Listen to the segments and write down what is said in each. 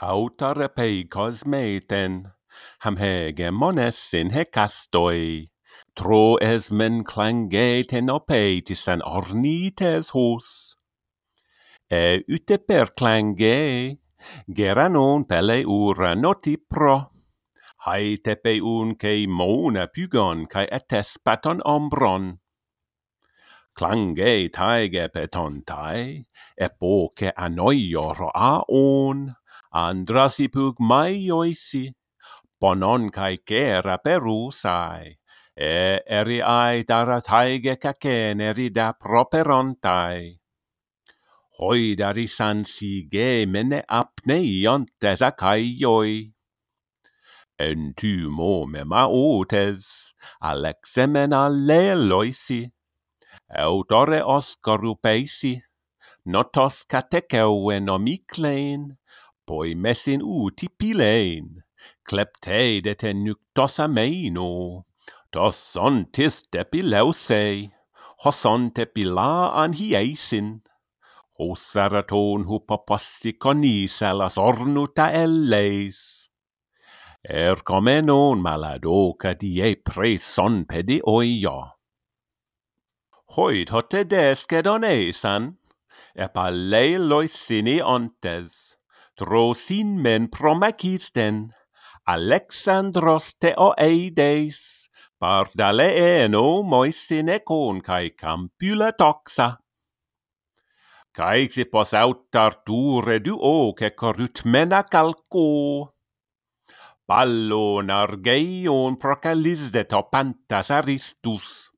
autar pei cosmeten, ham hegemones in hecastoi. Tro esmen clangeten opetisan ornites hos. E ute per clange, geranon pele ura noti pro. Haetepe un kei mona pygon kai etes paton ombron. Clange taige petontai, epoce a roaon andrasipug maioisi, ponon kai kera perusai, e eriai darataige cacen erida properontai. Hoidarisan sige mene apneiontes acaioi. En tu mome maotes, alexemen alleloisi, eutore oscorupeisi, notos cateceuen omiclein, poi messin uti pilein, clepteide te nuctos ameino, tos ontis te pileusei, hosonte pila an hiesin, hossaraton hupopossi conisalas ornuta elleis. Ercomenon maladoca die preson pedi oio. Hoid hote descedon esan, epalei loisini ontes tro sin men promecisten, Alexandros Theoeides, Pardaleeno moisinecon cae Campula toxa. Cae xipos aut arture duo ce corutmena calco. Pallon argeion procalisde topantas aristus.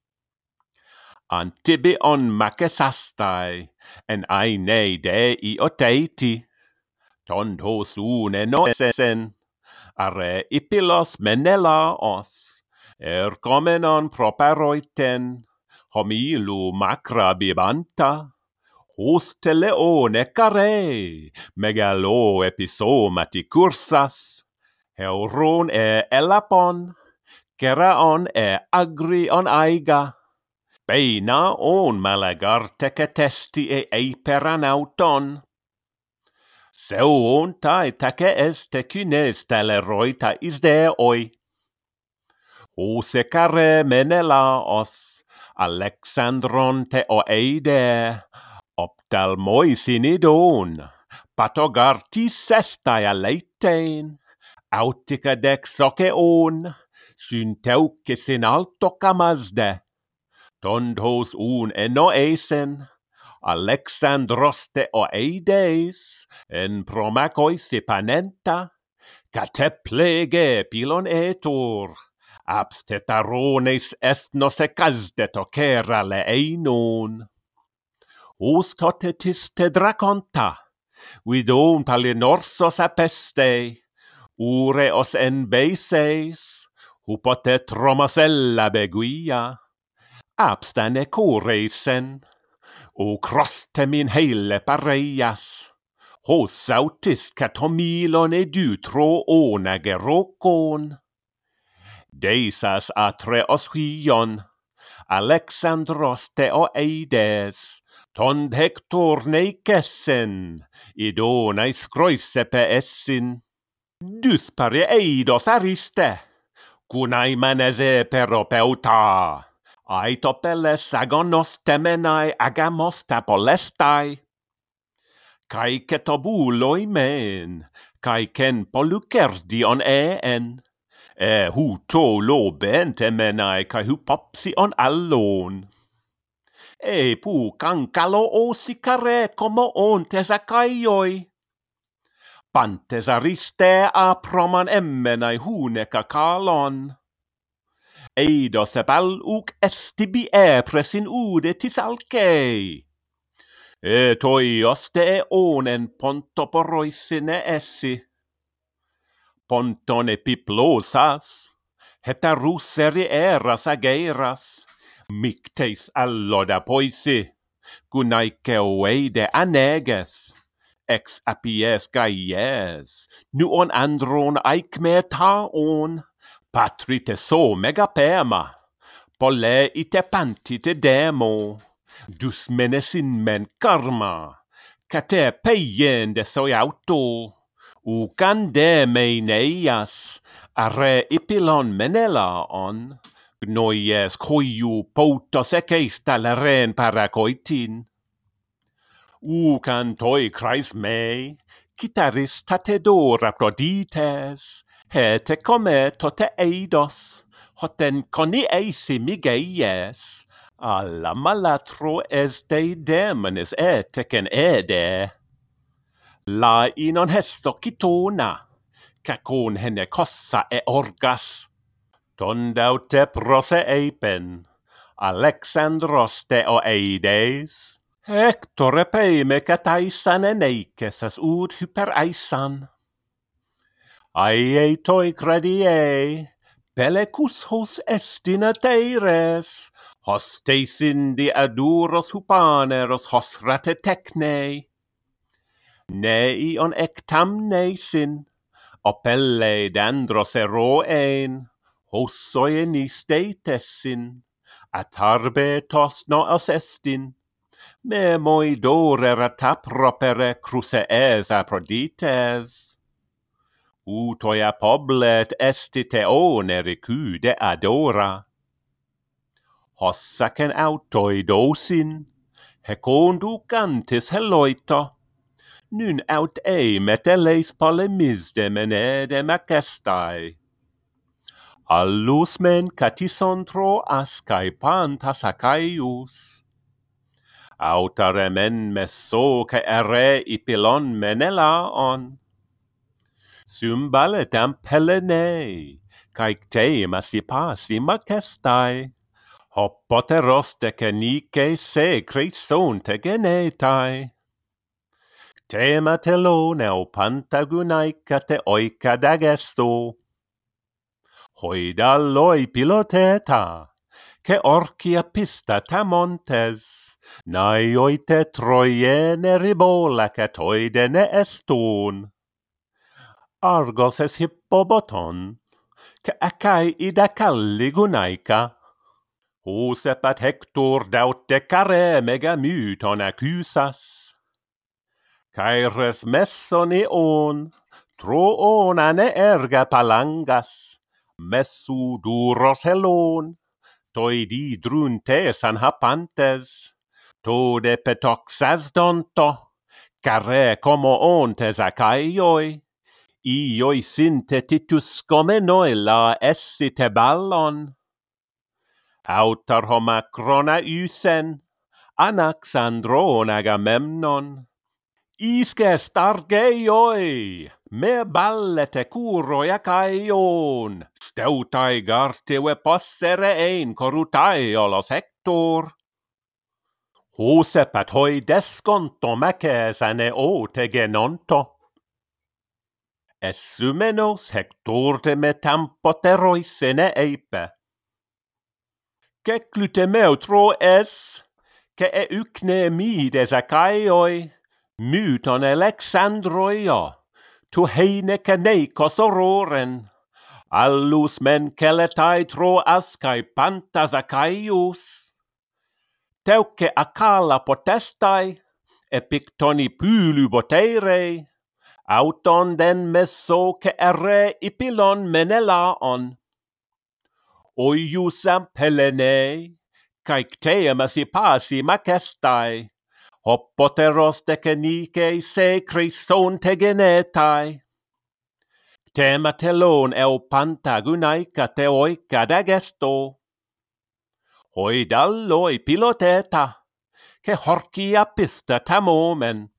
Antibion macesastai, en aine dei oteiti ton tos une noesen, are ipilos menela os, er comenon properoiten, homilu macra bibanta, hos teleone care, megalo episomati cursas, heuron e elapon, keraon e agri on aiga, Beina on malagarte testi e eiperan auton, seontai takeeste kynesteleroita isdeoi. Osekare menelaos, Aleksandron teoeide, optalmoisinidon, ja leittein, autika dek sokeon, synteukesin altokamasde, tondos un enoeisen, Alexandroste oeides, en promacois se panenta, cateplege pilon etur, abstetarones est nos ecasde tocera leeinon. Os totetiste draconta, vidon palinorsos apeste, ure os en beiseis, hupotet romosella beguia, abstane cureisen. Okraste min heile pareias. Hossautis catomilon edutro onagerokon. Deisas atreos huion, Alexandros Theoides, tond Hector neikesen, idonais pe essin. Dyspare eidos ariste, kunai manese peropeuta. aitopele agonos temenai agamos tapolestai. Kai ketobuloi men, kai ken polucerdion en, e hu to lo bentemenai kai hu popsion allon. E pu cancalo o sicare como ontes Pantes ariste a proman emmenai huneca calon eido sepal uk estibi e presin ude tisalkei. E toios te onen pontoporoisine essi. Ponton epiplosas, heta hetaruseri eras ageiras, micteis alloda poisi, gunaike oeide aneges ex apies gaies, nuon andron aicme taon. Patri te so megapema, polle ite panti te demo, dus menesin men karma, Kate peien de soi auto, u cande meineias, are ipilon menela on, gnoies coiu poutos eceis talaren paracoitin. U cantoi crais mei, Kitarista te do raprodites, hete come tote eidos, hoten coni eisi migeies, alla malatro es deidemnis etecen ede. La inon hesto kitona, cacon hene cossa e orgas, tondaute prose eipen, Alexandros te eides Hector epeime cataisan eneikes as ud hyper aisan. Aie toi credie, pelecus hos estina teires, hos teis indi aduros hupaneros hos rate tecnei. Nei on ectam neisin, opelle dendros eroein, hos ni tessin, atarbe tos noos estin, memoi dorerata propere crucees aprodites. Utoia poblet estite teone recude adora. Hossacen autoi dosin, hecondu cantis heloito, nun aut eimet eleis polemisdemen edem acestai. Allus men catisontro ascae pantas acaius autaremen messo ca ere ipilon menela on. Symbalet am pelene, caec te masipa simacestai, hopoteros decenike se cresonte genetai. Tema telone o pantagunaica te oica dagesto. Hoidaloi piloteta, che orcia pista tamontes. Nai oite oide ne estun. Argos es hippoboton, ca acai ida calligunaika. Hosep at Hector daute care mega myton accusas. Caires messon eon, troonane erga palangas, messu duros helon, toidi drunte san hapantes. Tu de petoxas donto, care como ontes acaioi, ioi sintetitus come noela essite ballon. Autar homa crona usen, anaxandron agamemnon. Isce stargeioi, me ballete curoi acaion, steutai garteve possere ein corutaios Hector. Hosepäthoy deskonto mäkeäsane outegenonto. Essymenos hektuurteme tampo teroissene eipä. Keklytemeu tro es, ke e ykne miidesä kaioi, myyton Aleksandroja, tu heineke neikosororen. Allus men keletai tro askai pantasakaius. teuce acala potestai, epictoni pyly boteirei, auton den messo che ere ipilon menelaon. Oiusam pelenei, caicteam asi pasi macestai, hoppoteros decenice se Christon tegenetai. Tema telon eu pantagunaica teoica dagesto, Hoi dalloi piloteta, che horcia pista tamomen.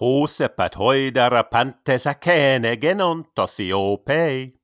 Hosepat hoidara pantes acene genontosi opei.